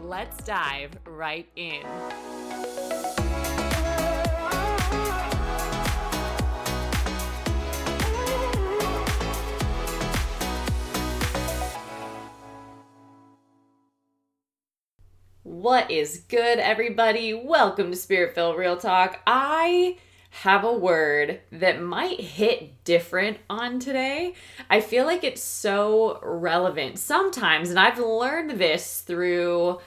let's dive right in. What is good, everybody? Welcome to Spirit Filled Real Talk. I have a word that might hit different on today. I feel like it's so relevant sometimes, and I've learned this through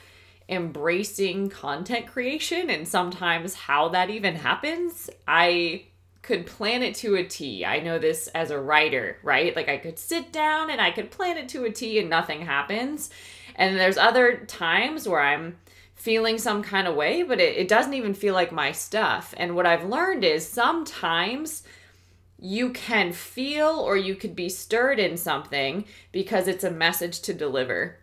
embracing content creation and sometimes how that even happens. I could plan it to a T. I know this as a writer, right? Like I could sit down and I could plan it to a T and nothing happens. And there's other times where I'm feeling some kind of way, but it, it doesn't even feel like my stuff. And what I've learned is sometimes you can feel or you could be stirred in something because it's a message to deliver.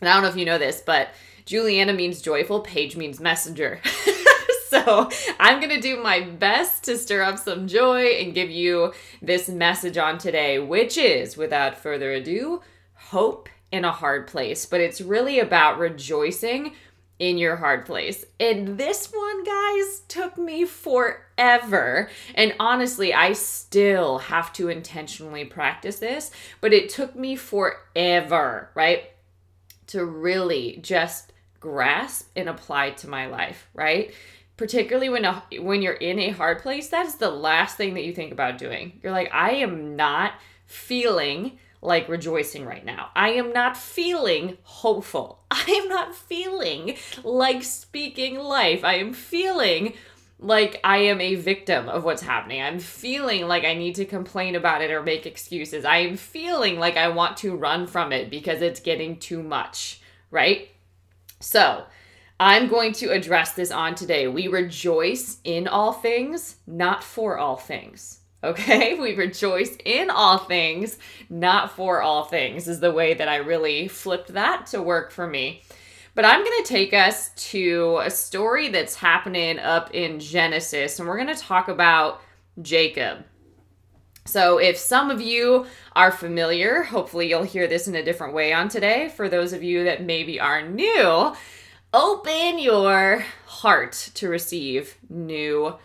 And I don't know if you know this, but Juliana means joyful, Page means messenger. so I'm going to do my best to stir up some joy and give you this message on today, which is, without further ado, hope in a hard place. But it's really about rejoicing in your hard place. And this one, guys, took me forever. And honestly, I still have to intentionally practice this, but it took me forever, right? To really just grasp and apply to my life, right? Particularly when a, when you're in a hard place, that's the last thing that you think about doing. You're like, I am not feeling like rejoicing right now. I am not feeling hopeful. I am not feeling like speaking life. I am feeling like I am a victim of what's happening. I'm feeling like I need to complain about it or make excuses. I am feeling like I want to run from it because it's getting too much, right? So, I'm going to address this on today. We rejoice in all things, not for all things. Okay, we rejoice in all things, not for all things, is the way that I really flipped that to work for me. But I'm going to take us to a story that's happening up in Genesis, and we're going to talk about Jacob. So, if some of you are familiar, hopefully you'll hear this in a different way on today. For those of you that maybe are new, open your heart to receive new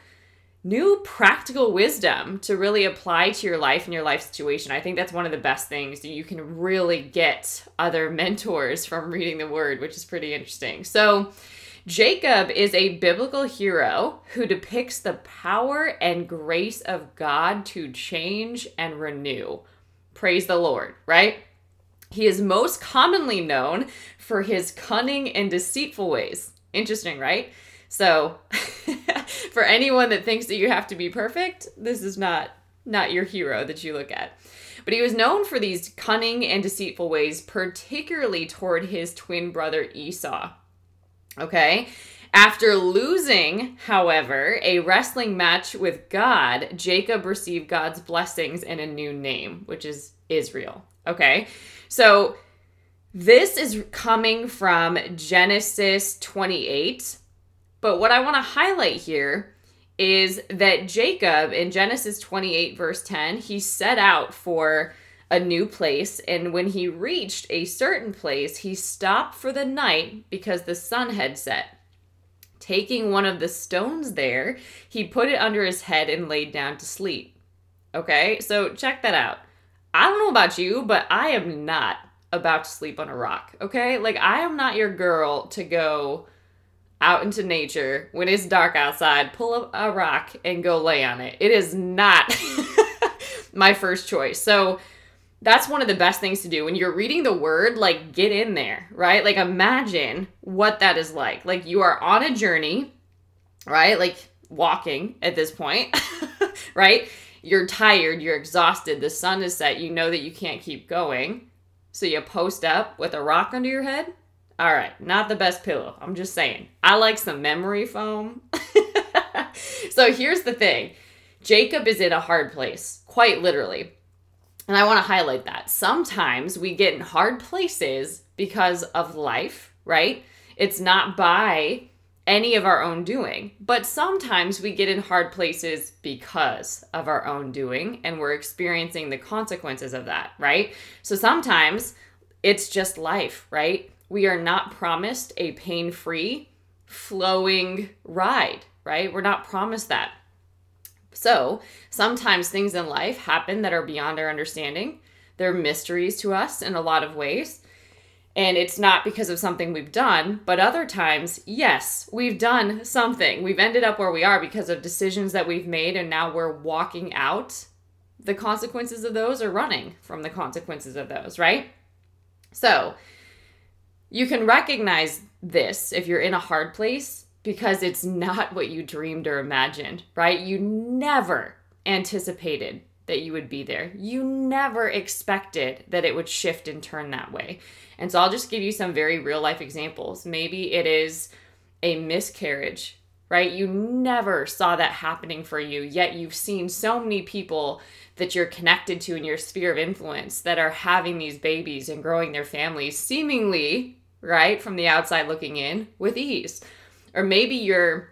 new practical wisdom to really apply to your life and your life situation. I think that's one of the best things that you can really get other mentors from reading the word, which is pretty interesting. So, Jacob is a biblical hero who depicts the power and grace of God to change and renew. Praise the Lord, right? He is most commonly known for his cunning and deceitful ways. Interesting, right? So, for anyone that thinks that you have to be perfect, this is not not your hero that you look at. But he was known for these cunning and deceitful ways, particularly toward his twin brother Esau. Okay? After losing, however, a wrestling match with God, Jacob received God's blessings and a new name, which is Israel. Okay? So this is coming from Genesis 28 but what I want to highlight here is that Jacob in Genesis 28, verse 10, he set out for a new place. And when he reached a certain place, he stopped for the night because the sun had set. Taking one of the stones there, he put it under his head and laid down to sleep. Okay, so check that out. I don't know about you, but I am not about to sleep on a rock. Okay, like I am not your girl to go out into nature when it's dark outside, pull up a rock and go lay on it. It is not my first choice. So that's one of the best things to do when you're reading the word, like get in there, right? Like imagine what that is like. Like you are on a journey, right? Like walking at this point, right? You're tired, you're exhausted, the sun is set, you know that you can't keep going. So you post up with a rock under your head All right, not the best pillow. I'm just saying. I like some memory foam. so here's the thing Jacob is in a hard place, quite literally. And I want to highlight that. Sometimes we get in hard places because of life, right? It's not by any of our own doing. But sometimes we get in hard places because of our own doing and we're experiencing the consequences of that, right? So sometimes it's just life, right? We are not promised a pain free, flowing ride, right? We're not promised that. So sometimes things in life happen that are beyond our understanding. They're mysteries to us in a lot of ways. And it's not because of something we've done, but other times, yes, we've done something. We've ended up where we are because of decisions that we've made, and now we're walking out the consequences of those or running from the consequences of those, right? So you can recognize this if you're in a hard place because it's not what you dreamed or imagined, right? You never anticipated that you would be there. You never expected that it would shift and turn that way. And so I'll just give you some very real life examples. Maybe it is a miscarriage, right? You never saw that happening for you, yet you've seen so many people that you're connected to in your sphere of influence that are having these babies and growing their families seemingly, right, from the outside looking in with ease. Or maybe you're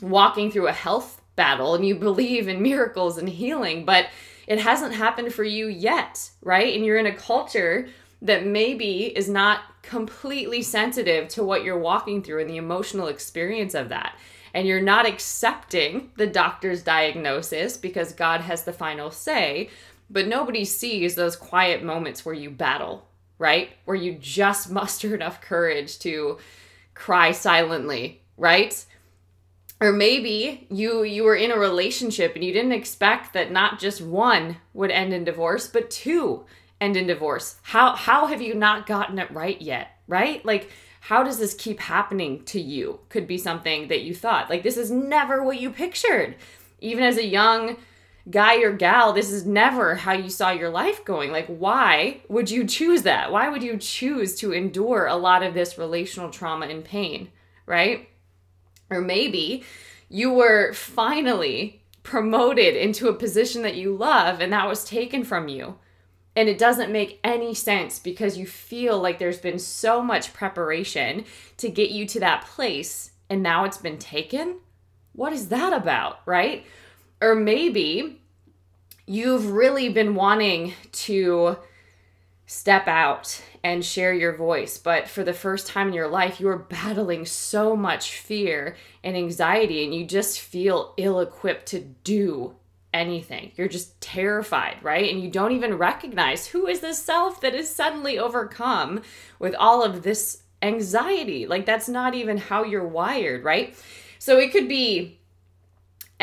walking through a health battle and you believe in miracles and healing, but it hasn't happened for you yet, right? And you're in a culture that maybe is not completely sensitive to what you're walking through and the emotional experience of that. And you're not accepting the doctor's diagnosis because God has the final say, but nobody sees those quiet moments where you battle, right? Where you just muster enough courage to cry silently, right? Or maybe you you were in a relationship and you didn't expect that not just one would end in divorce, but two end in divorce. How how have you not gotten it right yet? Right? Like how does this keep happening to you? Could be something that you thought. Like this is never what you pictured. Even as a young guy or gal, this is never how you saw your life going. Like, why would you choose that? Why would you choose to endure a lot of this relational trauma and pain, right? Or maybe you were finally promoted into a position that you love and that was taken from you. And it doesn't make any sense because you feel like there's been so much preparation to get you to that place and now it's been taken. What is that about, right? Or maybe you've really been wanting to step out and share your voice, but for the first time in your life, you are battling so much fear and anxiety, and you just feel ill equipped to do anything. You're just terrified, right? And you don't even recognize who is this self that is suddenly overcome with all of this anxiety. Like, that's not even how you're wired, right? So it could be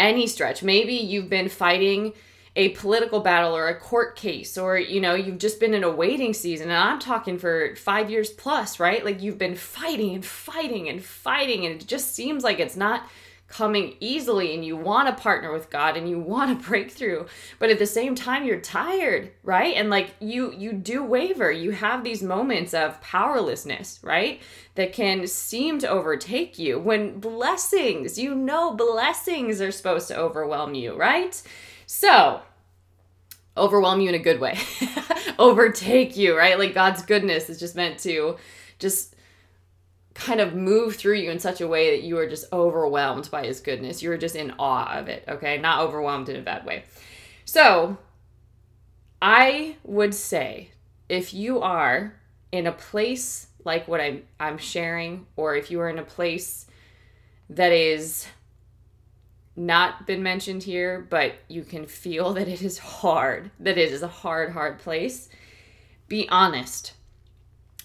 any stretch. Maybe you've been fighting a political battle or a court case or you know you've just been in a waiting season and i'm talking for five years plus right like you've been fighting and fighting and fighting and it just seems like it's not coming easily and you want to partner with God and you want to break through but at the same time you're tired right? And like you you do waver. You have these moments of powerlessness right? That can seem to overtake you when blessings you know blessings are supposed to overwhelm you right? So overwhelm you in a good way overtake you right? Like God's goodness is just meant to just kind of move through you in such a way that you are just overwhelmed by his goodness. You are just in awe of it, okay? Not overwhelmed in a bad way. So, I would say if you are in a place like what I'm, I'm sharing, or if you are in a place that is not been mentioned here, but you can feel that it is hard, that it is a hard, hard place, be honest.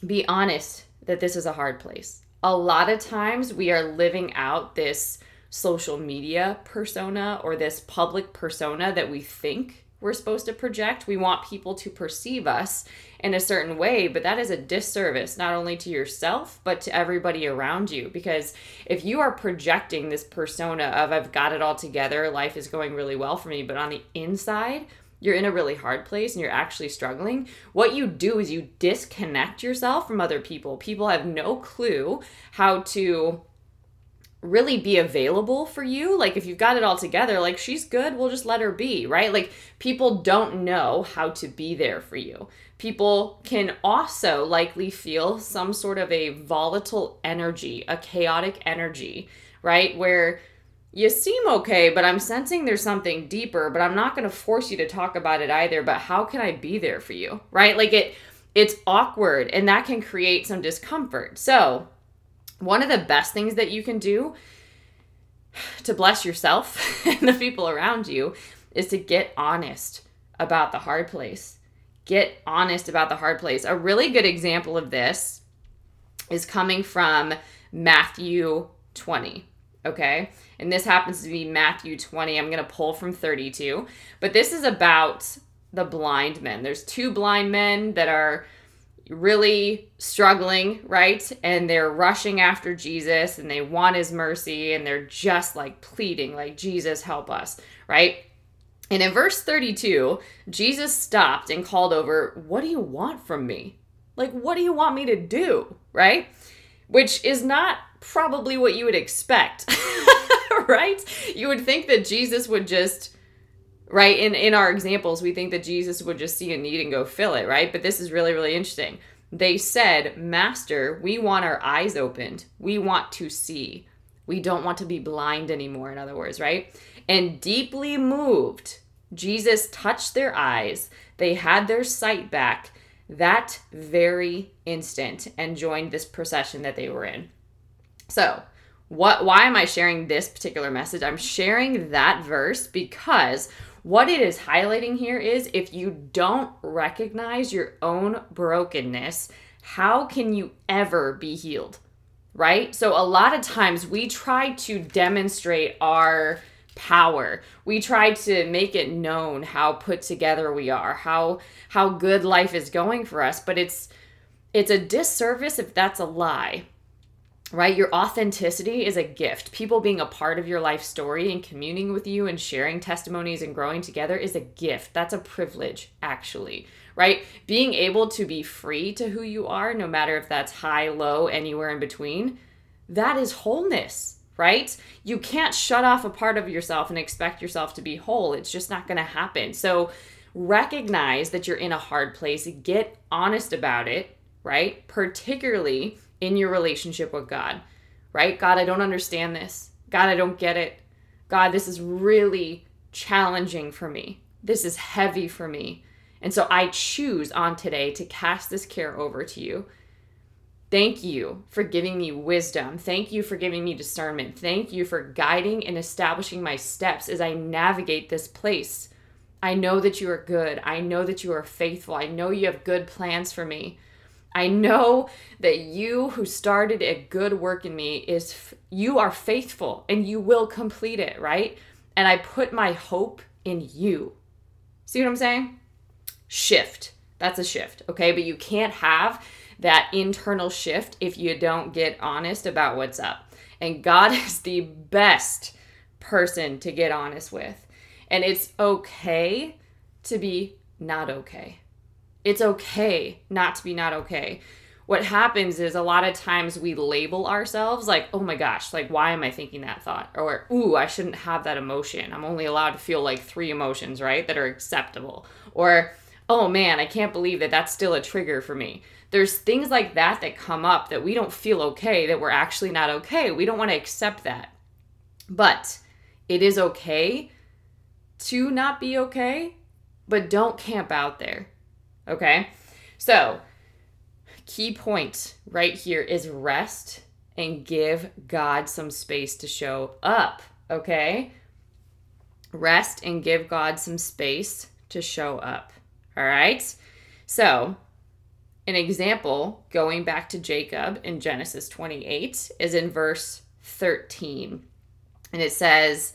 Be honest that this is a hard place. A lot of times we are living out this social media persona or this public persona that we think we're supposed to project. We want people to perceive us in a certain way, but that is a disservice not only to yourself, but to everybody around you. Because if you are projecting this persona of, I've got it all together, life is going really well for me, but on the inside, you're in a really hard place and you're actually struggling, what you do is you disconnect yourself from other people. People have no clue how to really be available for you. Like if you've got it all together, like she's good, we'll just let her be, right? Like people don't know how to be there for you. People can also likely feel some sort of a volatile energy, a chaotic energy, right? Where you seem okay, but I'm sensing there's something deeper, but I'm not going to force you to talk about it either, but how can I be there for you? Right? Like it it's awkward and that can create some discomfort. So, one of the best things that you can do to bless yourself and the people around you is to get honest about the hard place. Get honest about the hard place. A really good example of this is coming from Matthew 20. Okay. And this happens to be Matthew 20. I'm going to pull from 32. But this is about the blind men. There's two blind men that are really struggling, right? And they're rushing after Jesus and they want his mercy and they're just like pleading, like, Jesus, help us, right? And in verse 32, Jesus stopped and called over, What do you want from me? Like, what do you want me to do, right? Which is not probably what you would expect, right? You would think that Jesus would just right in in our examples we think that jesus would just see a need and go fill it right? But this is really really interesting. They said master we want our eyes opened. We want to see. We don't want to be blind anymore in other words right? And deeply moved jesus touched their eyes. They had their sight back that very instant and joined this procession that they were in so what why am i sharing this particular message i'm sharing that verse because what it is highlighting here is if you don't recognize your own brokenness, how can you ever be healed? Right? So, a lot of times we try to demonstrate our power. We try to make it known how put together we are, how how good life is going for us, but it's it's a disservice if that's a lie right? Your authenticity is a gift. People being a part of your life story and communing with you and sharing testimonies and growing together is a gift. That's a privilege, actually, right? Being able to be free to who you are, no matter if that's high, low, anywhere in between, that is wholeness, right? You can't shut off a part of yourself and expect yourself to be whole. It's just not going to happen. So, recognize that you're in a hard place, get honest about it, right? Particularly in your relationship with God, right? God, I don't understand this. God, I don't get it. God, this is really challenging for me. This is heavy for me. And so I choose on today to cast this care over to you. Thank you for giving me wisdom. Thank you for giving me discernment. Thank you for guiding and establishing my steps as I navigate this place. I know that you are good. I know that you are faithful. I know you have good plans for me. I know that you who started a good work in me is you are faithful and you will complete it, right? And I put my hope in you. See what I'm saying? Shift. That's a shift, okay? But you can't have that internal shift if you don't get honest about what's up. And God is the best person to get honest with. And it's okay to be not okay. It's okay not to be not okay. What happens is a lot of times we label ourselves like, oh my gosh, like, why am I thinking that thought? Or, ooh, I shouldn't have that emotion. I'm only allowed to feel like three emotions, right? That are acceptable. Or, oh man, I can't believe that that's still a trigger for me. There's things like that that come up that we don't feel okay, that we're actually not okay. We don't want to accept that. But it is okay to not be okay, but don't camp out there. Okay? So, key point right here is rest and give God some space to show up. Okay? Rest and give God some space to show up. All right? So, an example going back to Jacob in Genesis 28 is in verse 13. And it says,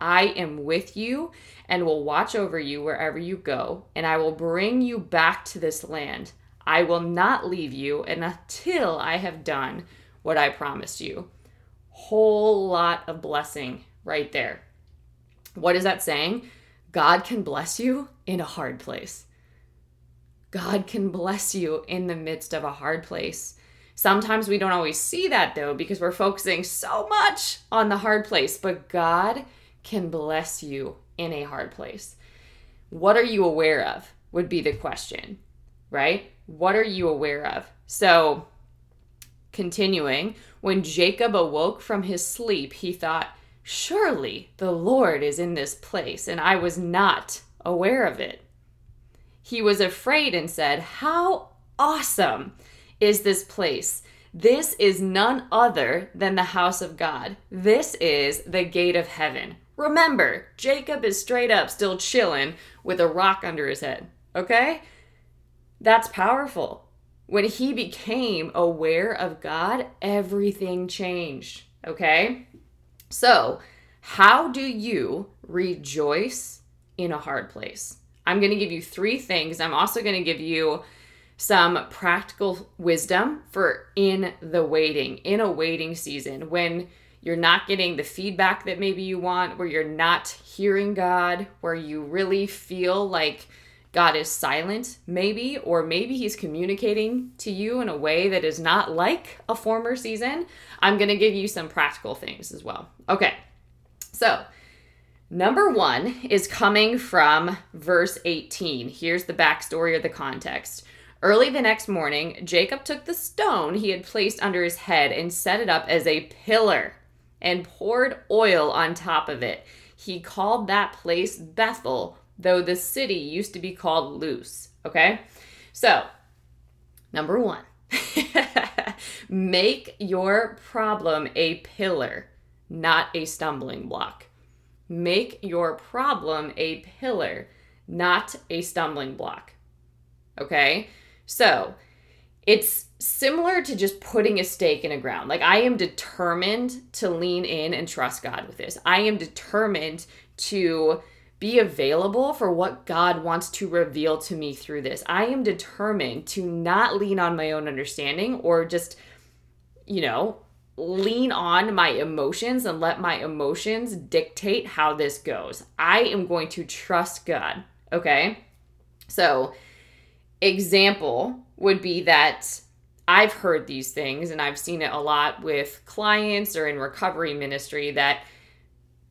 I am with you and will watch over you wherever you go, and I will bring you back to this land. I will not leave you until I have done what I promised you. Whole lot of blessing right there. What is that saying? God can bless you in a hard place. God can bless you in the midst of a hard place. Sometimes we don't always see that though because we're focusing so much on the hard place, but God can bless you in a hard place. What are you aware of? Would be the question, right? What are you aware of? So, continuing, when Jacob awoke from his sleep, he thought, Surely the Lord is in this place, and I was not aware of it. He was afraid and said, How awesome is this place! This is none other than the house of God. This is the gate of heaven. Remember, Jacob is straight up still chilling with a rock under his head. Okay? That's powerful. When he became aware of God, everything changed. Okay? So, how do you rejoice in a hard place? I'm going to give you three things. I'm also going to give you some practical wisdom for in the waiting, in a waiting season when you're not getting the feedback that maybe you want, where you're not hearing God, where you really feel like God is silent, maybe, or maybe He's communicating to you in a way that is not like a former season. I'm going to give you some practical things as well. Okay, so number one is coming from verse 18. Here's the backstory or the context. Early the next morning, Jacob took the stone he had placed under his head and set it up as a pillar and poured oil on top of it. He called that place Bethel though the city used to be called Luz. Okay? So, number one, make your problem a pillar, not a stumbling block. Make your problem a pillar, not a stumbling block. Okay? So, it's similar to just putting a stake in a ground. Like, I am determined to lean in and trust God with this. I am determined to be available for what God wants to reveal to me through this. I am determined to not lean on my own understanding or just, you know, lean on my emotions and let my emotions dictate how this goes. I am going to trust God. Okay. So, example would be that I've heard these things and I've seen it a lot with clients or in recovery ministry that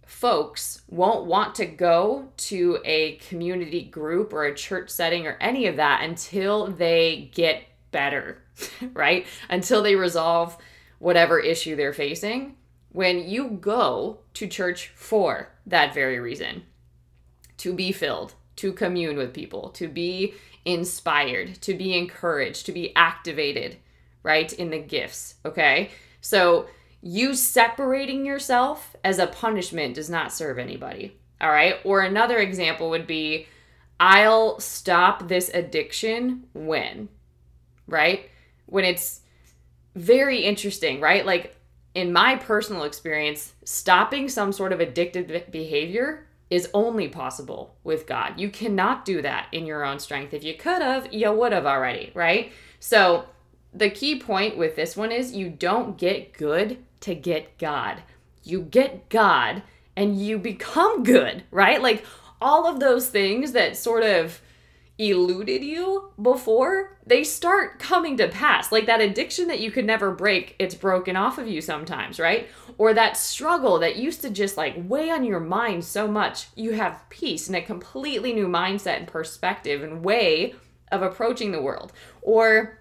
folks won't want to go to a community group or a church setting or any of that until they get better, right? Until they resolve whatever issue they're facing. When you go to church for that very reason, to be filled, to commune with people, to be inspired, to be encouraged, to be activated, right? In the gifts, okay? So, you separating yourself as a punishment does not serve anybody. All right. Or another example would be I'll stop this addiction when, right? When it's very interesting, right? Like in my personal experience, stopping some sort of addictive behavior is only possible with God. You cannot do that in your own strength. If you could have, you would have already, right? So, the key point with this one is you don't get good to get God. You get God and you become good, right? Like all of those things that sort of eluded you before, they start coming to pass. Like that addiction that you could never break, it's broken off of you sometimes, right? Or that struggle that used to just like weigh on your mind so much, you have peace and a completely new mindset and perspective and way of approaching the world. Or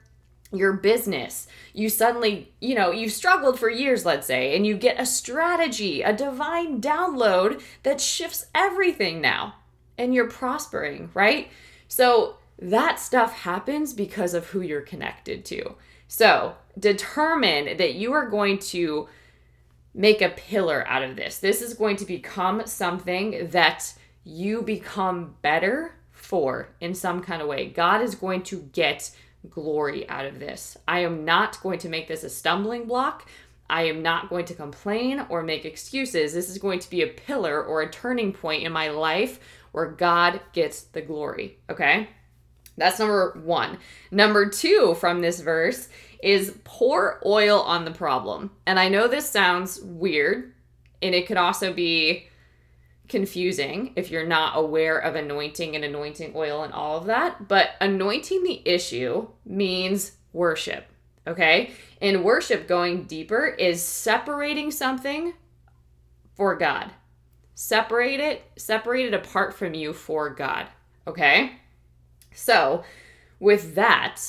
your business. You suddenly, you know, you've struggled for years, let's say, and you get a strategy, a divine download that shifts everything now, and you're prospering, right? So that stuff happens because of who you're connected to. So determine that you are going to make a pillar out of this. This is going to become something that you become better for in some kind of way. God is going to get glory out of this. I am not going to make this a stumbling block. I am not going to complain or make excuses. This is going to be a pillar or a turning point in my life where God gets the glory. Okay? That's number one. Number two from this verse is pour oil on the problem. And I know this sounds weird, and it could also be confusing if you're not aware of anointing and anointing oil and all of that. But anointing the issue means worship. Okay? And worship going deeper is separating something for God. Separate it, separate it apart from you for God. Okay? So, with that,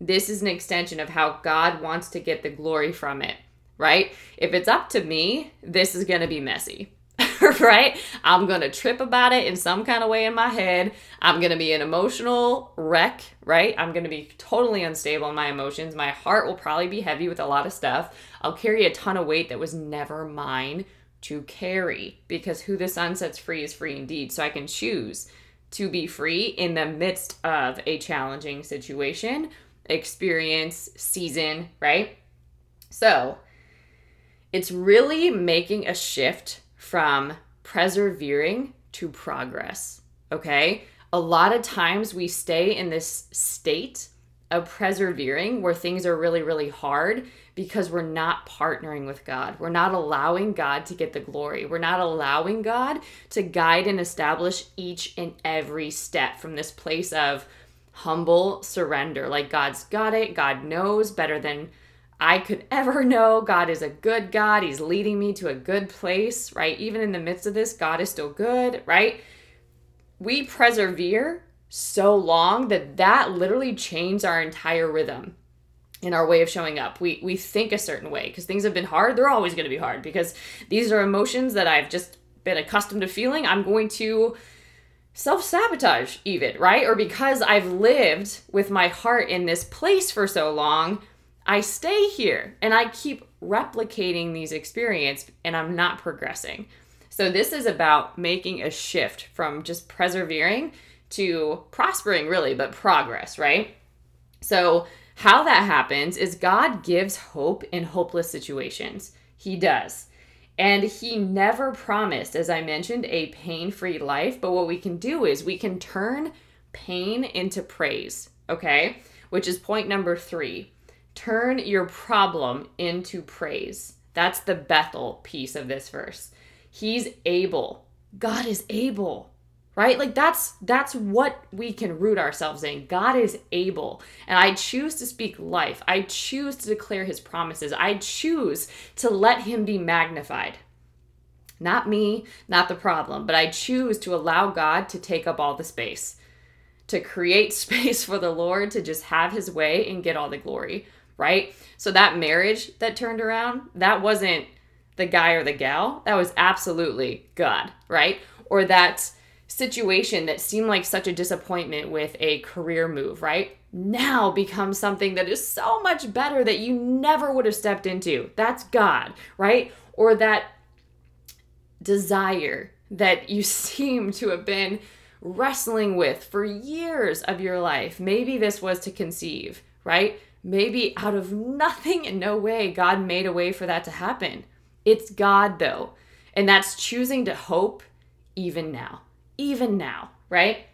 this is an extension of how God wants to get the glory from it, right? If it's up to me, this is going to be messy. right? I'm going to trip about it in some kind of way in my head. I'm going to be an emotional wreck, right? I'm going to be totally unstable in my emotions. My heart will probably be heavy with a lot of stuff. I'll carry a ton of weight that was never mine to carry because who the Son sets free is free indeed. So I can choose to be free in the midst of a challenging situation, experience, season, right? So it's really making a shift from persevering to progress, okay? A lot of times we stay in this state of persevering where things are really, really hard because we're not partnering with God. We're not allowing God to get the glory. We're not allowing God to guide and establish each and every step from this place of humble surrender. Like God's got it, God knows better than I could ever know. God is a good God. He's leading me to a good place, right? Even in the midst of this, God is still good, right? We persevere so long that that literally changed our entire rhythm in our way of showing up. We we think a certain way because things have been hard. They're always going to be hard because these are emotions that I've just been accustomed to feeling. I'm going to self sabotage even, right? Or because I've lived with my heart in this place for so long, I stay here and I keep replicating these experiences and I'm not progressing. So this is about making a shift from just persevering to prospering really, but progress, right? So how that happens is God gives hope in hopeless situations. He does. And he never promised, as I mentioned, a pain free life. But what we can do is we can turn pain into praise, okay? Which is point number three. Turn your problem into praise. That's the Bethel piece of this verse. He's able. God is able right? Like that's that's what we can root ourselves in. God is able. And i choose to speak life. I choose to declare his promises. I choose to let him be magnified. Not me not the problem but i choose to allow god to take up all the space to create space for the lord to just have his way and get all the glory right? So that marriage that turned around that wasn't the guy or the gal. That was absolutely god right? Or that situation that seemed like such a disappointment with a career move, right? Now becomes something that is so much better that you never would have stepped into. That's God, right? Or that desire that you seem to have been wrestling with for years of your life. Maybe this was to conceive, right? Maybe out of nothing and no way, God made a way for that to happen. It's God, though. And that's choosing to hope even now even now, right?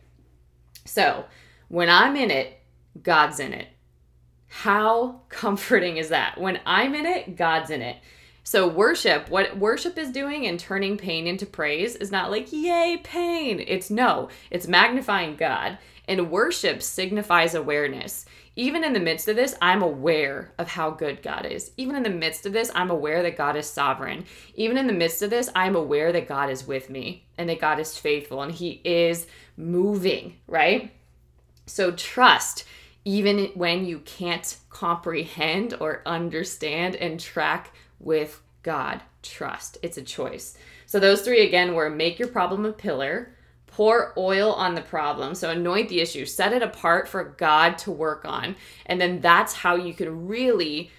So when I'm in it, God's in it. How comforting is that? When I'm in it, God's in it. So, worship, what worship is doing and turning pain into praise is not like, yay, pain. It's no, it's magnifying God. And worship signifies awareness even in the midst of this, I'm aware of how good God is. Even in the midst of this, I'm aware that God is sovereign. Even in the midst of this, I'm aware that God is with me and that God is faithful and He is moving, right? So trust, even when you can't comprehend or understand and track with God. Trust. It's a choice. So those three again were make your problem a pillar pour oil on the problem. So anoint the issue, set it apart for God to work on. And then that's how you can really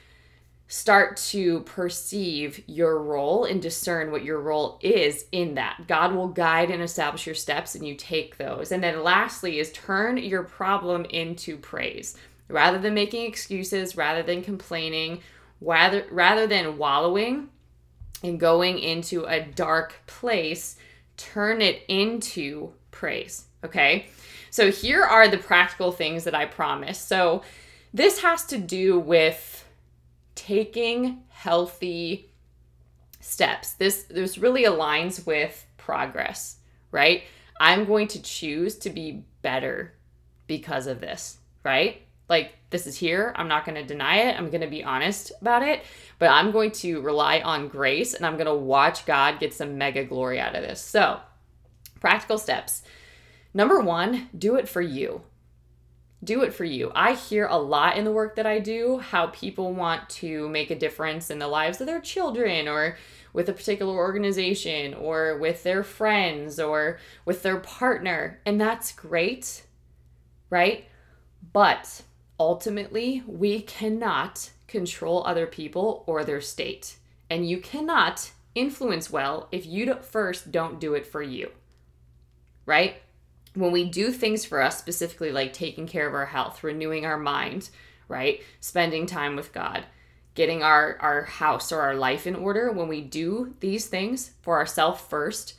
start to perceive your role and discern what your role is in that. God will guide and establish your steps and you take those. And then lastly is turn your problem into praise. Rather than making excuses, rather than complaining, rather rather than wallowing and going into a dark place, turn it into praise, okay? So here are the practical things that I promise. So this has to do with taking healthy steps. This this really aligns with progress, right? I'm going to choose to be better because of this, right? Like this is here. I'm not going to deny it. I'm going to be honest about it, but I'm going to rely on grace and I'm going to watch God get some mega glory out of this. So, practical steps. Number 1, do it for you do it for you. I hear a lot in the work that I do how people want to make a difference in the lives of their children or with a particular organization or with their friends or with their partner. And that's great, right? But ultimately, we cannot control other people or their state. And you cannot influence well if you first don't do it for you, right? when we do things for us, specifically like taking care of our health, renewing our mind, right? Spending time with God, getting our, our house or our life in order, when we do these things for ourselves first,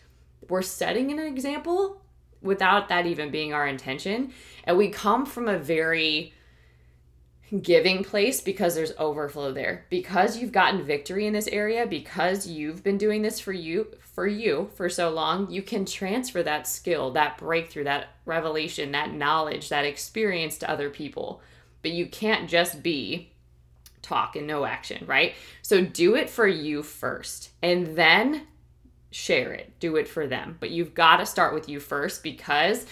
we're setting an example without that even being our intention. And we come from a very giving place because there's overflow there. Because you've gotten victory in this area, because you've been doing this for you for you for so long, you can transfer that skill, that breakthrough, that revelation, that knowledge, that experience to other people. But you can't just be talk and no action, right? So do it for you first and then share it. Do it for them. But you've got to start with you first because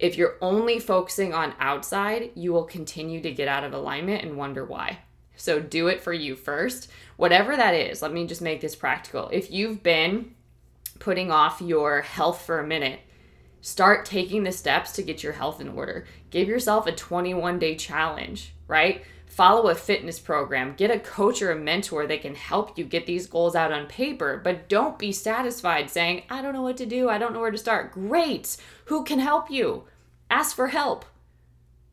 if you're only focusing on outside, you will continue to get out of alignment and wonder why. So do it for you first. Whatever that is, let me just make this practical. If you've been putting off your health for a minute, start taking the steps to get your health in order. Give yourself a 21 day challenge, right? Follow a fitness program, get a coach or a mentor that can help you get these goals out on paper, but don't be satisfied saying, I don't know what to do, I don't know where to start. Great! Who can help you? Ask for help,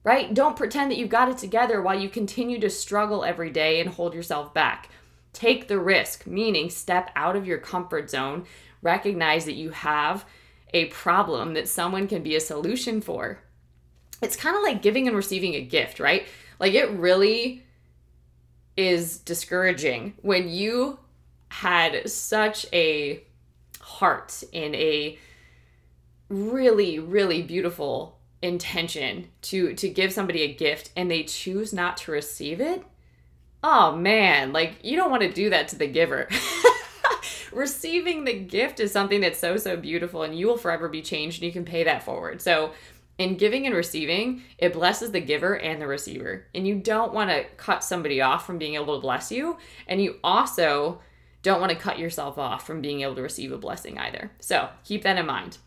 right? Don't pretend that you've got it together while you continue to struggle every day and hold yourself back. Take the risk, meaning step out of your comfort zone, recognize that you have a problem that someone can be a solution for. It's kind of like giving and receiving a gift, right? Like it really is discouraging when you had such a heart in a really really beautiful intention to to give somebody a gift and they choose not to receive it oh man like you don't want to do that to the giver. Receiving the gift is something that's so so beautiful and you will forever be changed and you can pay that forward. So in giving and receiving, it blesses the giver and the receiver. And you don't want to cut somebody off from being able to bless you. And you also don't want to cut yourself off from being able to receive a blessing either. So keep that in mind.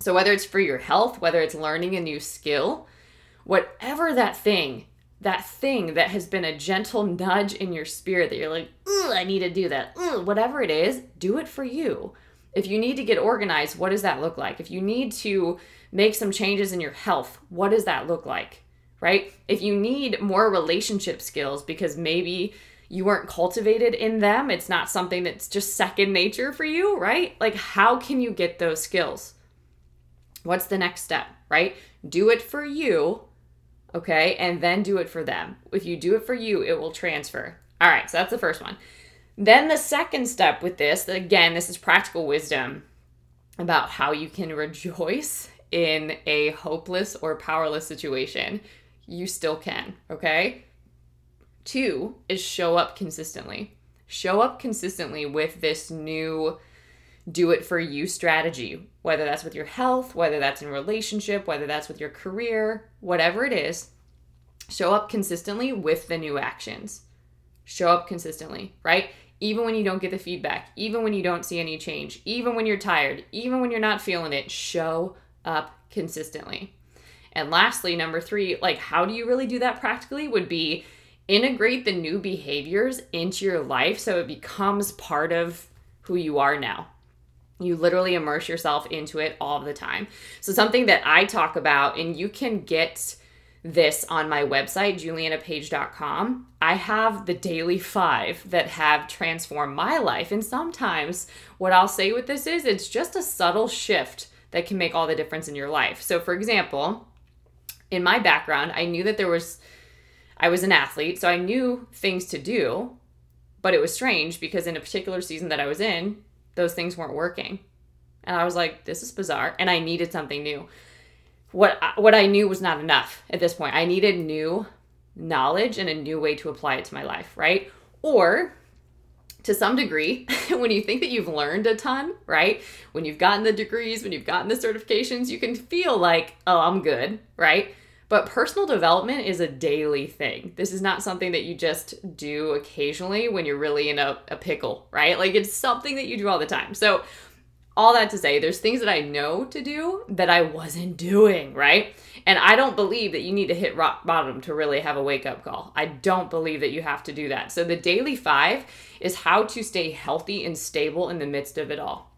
So, whether it's for your health, whether it's learning a new skill, whatever that thing, that thing that has been a gentle nudge in your spirit that you're like, I need to do that, Ugh, whatever it is, do it for you. If you need to get organized, what does that look like? If you need to make some changes in your health. What does that look like? Right? If you need more relationship skills because maybe you weren't cultivated in them, it's not something that's just second nature for you, right? Like, how can you get those skills? What's the next step, right? Do it for you, okay? And then do it for them. If you do it for you, it will transfer. All right, so that's the first one. Then the second step with this, again, this is practical wisdom about how you can rejoice in a hopeless or powerless situation, you still can, okay? Two is show up consistently. Show up consistently with this new do it for you strategy, whether that's with your health, whether that's in relationship, whether that's with your career, whatever it is. Show up consistently with the new actions. Show up consistently, right? Even when you don't get the feedback, even when you don't see any change, even when you're tired, even when you're not feeling it, show up consistently. And lastly, number three, like how do you really do that practically would be integrate the new behaviors into your life so it becomes part of who you are now. You literally immerse yourself into it all the time. So, something that I talk about, and you can get this on my website, julianapage.com. I have the daily five that have transformed my life. And sometimes what I'll say with this is it's just a subtle shift that can make all the difference in your life. So, for example, in my background, I knew that there was, I was an athlete, so I knew things to do, but it was strange because in a particular season that I was in, those things weren't working. And I was like, this is bizarre. And I needed something new. What, what I knew was not enough at this point. I needed new knowledge and a new way to apply it to my life, right? Or to some degree, when you think that you've learned a ton, right? When you've gotten the degrees, when you've gotten the certifications, you can feel like, oh, I'm good, right? But personal development is a daily thing. This is not something that you just do occasionally when you're really in a, a pickle, right? Like it's something that you do all the time. So, all that to say, there's things that I know to do that I wasn't doing, right? And I don't believe that you need to hit rock bottom to really have a wake up call. I don't believe that you have to do that. So, the daily five is how to stay healthy and stable in the midst of it all.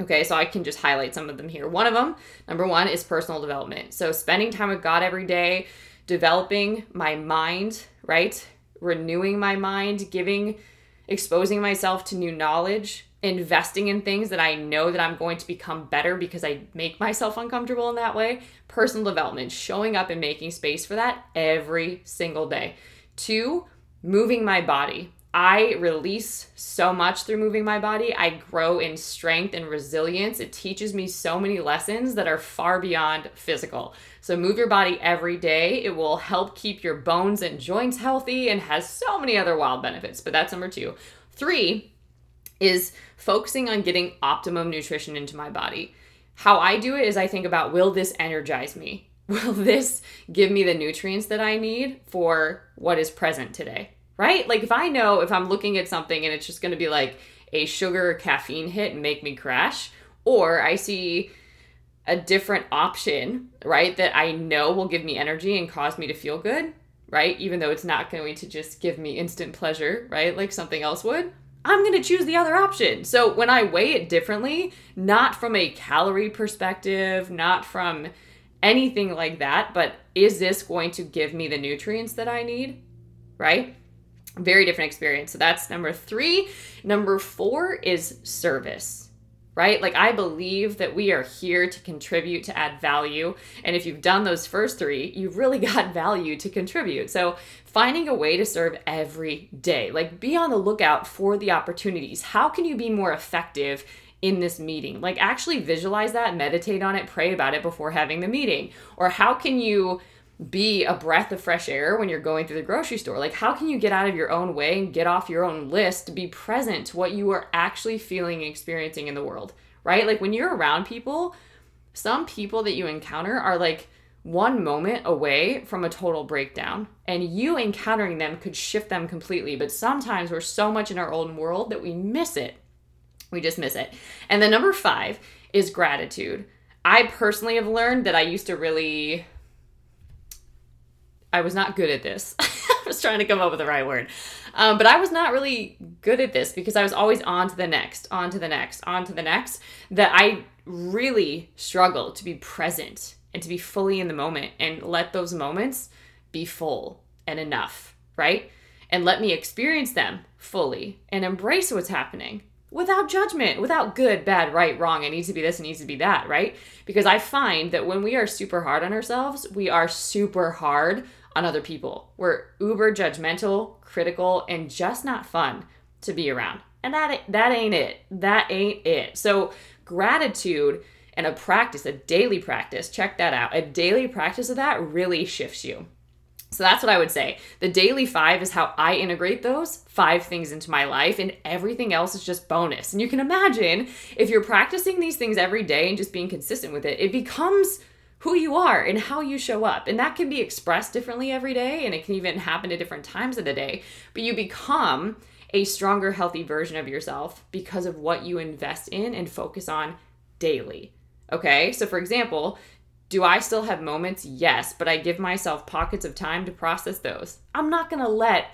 Okay, so I can just highlight some of them here. One of them, number one, is personal development. So spending time with God every day, developing my mind, right? Renewing my mind, giving, exposing myself to new knowledge, investing in things that I know that I'm going to become better because I make myself uncomfortable in that way. Personal development, showing up and making space for that every single day. Two, moving my body. I release so much through moving my body. I grow in strength and resilience. It teaches me so many lessons that are far beyond physical. So, move your body every day. It will help keep your bones and joints healthy and has so many other wild benefits. But that's number two. Three is focusing on getting optimum nutrition into my body. How I do it is I think about will this energize me? Will this give me the nutrients that I need for what is present today? right? Like if I know if I'm looking at something and it's just going to be like a sugar caffeine hit and make me crash, or I see a different option, right, that I know will give me energy and cause me to feel good, right? Even though it's not going to just give me instant pleasure, right? Like something else would. I'm going to choose the other option. So when I weigh it differently, not from a calorie perspective, not from anything like that, but is this going to give me the nutrients that I need? Right? very different experience. So that's number three. Number four is service, right? Like I believe that we are here to contribute, to add value. And if you've done those first three, you've really got value to contribute. So finding a way to serve every day, like be on the lookout for the opportunities. How can you be more effective? in this meeting. Like, actually visualize that, meditate on it, pray about it before having the meeting. Or how can you be a breath of fresh air when you're going through the grocery store. Like, how can you get out of your own way and get off your own list to be present to what you are actually feeling and experiencing in the world, right? Like, when you're around people, some people that you encounter are like one moment away from a total breakdown, and you encountering them could shift them completely. But sometimes we're so much in our own world that we miss it. We just miss it. And the number five is gratitude. I personally have learned that I used to really I was not good at this. I was trying to come up with the right word. Um, but I was not really good at this because I was always on to the next, on to the next, on to the next. That I really struggled to be present and to be fully in the moment and let those moments be full and enough, right? And let me experience them fully and embrace what's happening without judgment, without good, bad, right, wrong. It needs to be this, it needs to be that, right? Because I find that when we are super hard on ourselves, we are super hard on other people. We're uber judgmental, critical, and just not fun to be around. And that that ain't it. That ain't it. So gratitude and a practice, a daily practice, check that out. A daily practice of that really shifts you. So that's what I would say. The daily five is how I integrate those five things into my life, and everything else is just bonus. And you can imagine if you're practicing these things every day and just being consistent with it, it becomes who you are and how you show up. And that can be expressed differently every day, and it can even happen at different times of the day. But you become a stronger, healthy version of yourself because of what you invest in and focus on daily. Okay, so for example, Do I still have moments? Yes, but I give myself pockets of time to process those. I'm not to let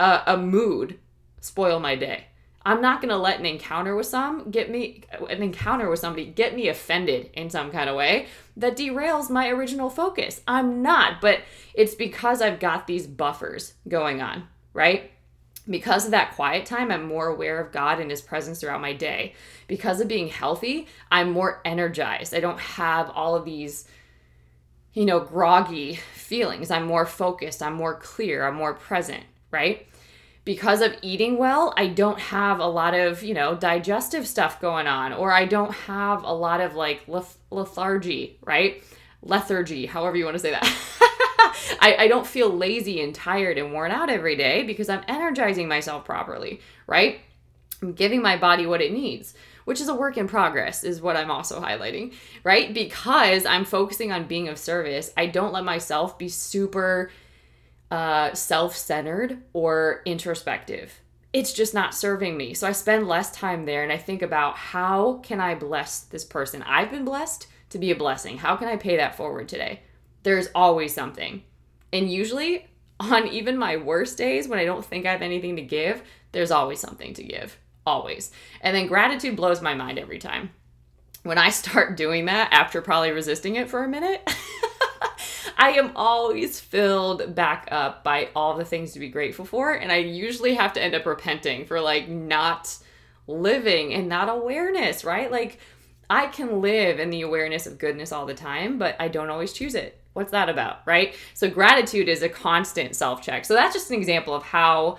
a, a mood spoil my day. I'm not going to let an encounter with some get me an encounter with somebody get me offended in some kind of way that derails my original focus. I'm not, but it's because I've got these buffers going on, right? Because of that quiet time, I'm more aware of God and His presence throughout my day. Because of being healthy, I'm more energized. I don't have all of these, you know, groggy feelings. I'm more focused. I'm more clear. I'm more present, right? Because of eating well, I don't have a lot of, you know, digestive stuff going on, or I don't have a lot of like leth- lethargy, right? Lethargy, however you want to say that. I, I don't feel lazy and tired and worn out every day because I'm energizing myself properly, right? I'm giving my body what it needs, which is a work in progress, is what I'm also highlighting, right? Because I'm focusing on being of service, I don't let myself be super uh, self centered or introspective. It's just not serving me. So I spend less time there and I think about how can I bless this person? I've been blessed to be a blessing. How can I pay that forward today? There's always something. And usually, on even my worst days when I don't think I have anything to give, there's always something to give. Always. And then gratitude blows my mind every time. When I start doing that after probably resisting it for a minute, I am always filled back up by all the things to be grateful for. And I usually have to end up repenting for like not living and not awareness, right? Like I can live in the awareness of goodness all the time, but I don't always choose it. What's that about, right? So gratitude is a constant self check. So that's just an example of how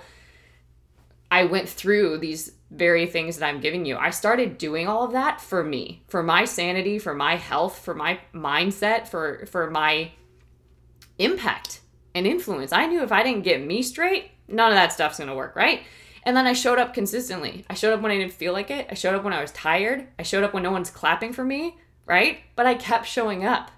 I went through these very things that I'm giving you. I started doing all of that for me, for my sanity, for my health, for my mindset, for for my impact and influence. I knew if I didn't get me straight, none of that stuff's gonna work, right? And then I showed up consistently. I showed up when I didn't feel like it. I showed up when I was tired. I showed up when no one's clapping for me, right? But I kept showing up.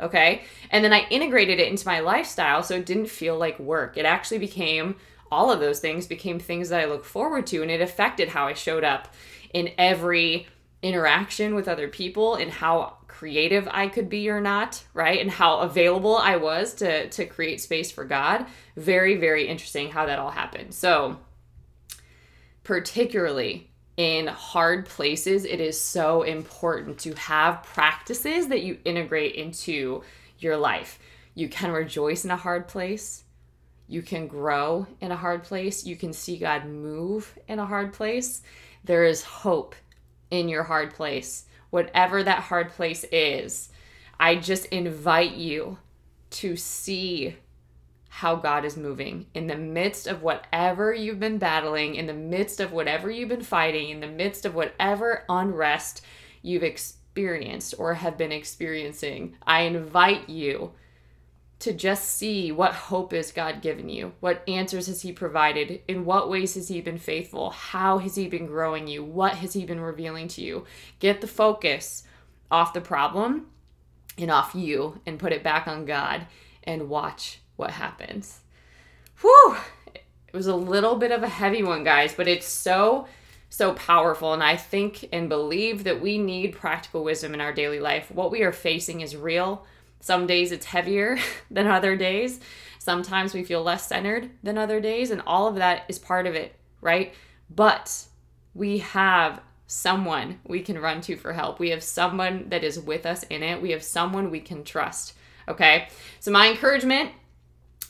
Okay. And then I integrated it into my lifestyle so it didn't feel like work. It actually became all of those things became things that I look forward to and it affected how I showed up in every interaction with other people and how creative I could be or not, right? And how available I was to to create space for God. Very very interesting how that all happened. So particularly in hard places, it is so important to have practices that you integrate into your life. You can rejoice in a hard place. You can grow in a hard place. You can see God move in a hard place. There is hope in your hard place whatever that hard place is, I just invite you to see how God is moving in the midst of whatever you've been battling, in the midst of whatever you've been fighting, in the midst of whatever unrest you've experienced or have been experiencing. I invite you to just see what hope is God given you. What answers has He provided? In what ways has He been faithful? How has He been growing you? What has He been revealing to you? Get the focus off the problem and off you and put it back on God and watch what happens. Whew! It was a little bit of a heavy one, guys, but it's so so powerful. And I think and believe that we need practical wisdom in our daily life. What we are facing is real. Some days it's heavier than other days. Sometimes we feel less centered than other days, and all of that is part of it, right? But we have someone we can run to for help. We have someone that is with us in it. We have someone we can trust. Okay. So, my encouragement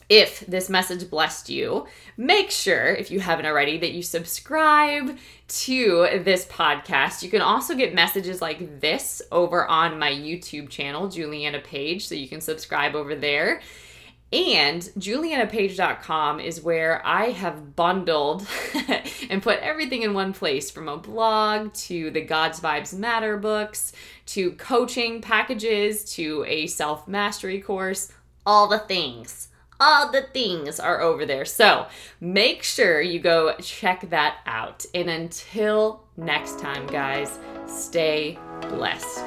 if this message blessed you, make sure, if you haven't already, that you subscribe to this podcast. You can also get messages like this over on my YouTube channel, Juliana Page, so you can subscribe over there. And julianapage.com is where I have bundled and put everything in one place from a blog to the God's Vibes Matter books to coaching packages to a self mastery course, all the things all the things are over there. So make sure you go check that out. And until next time, guys, stay blessed.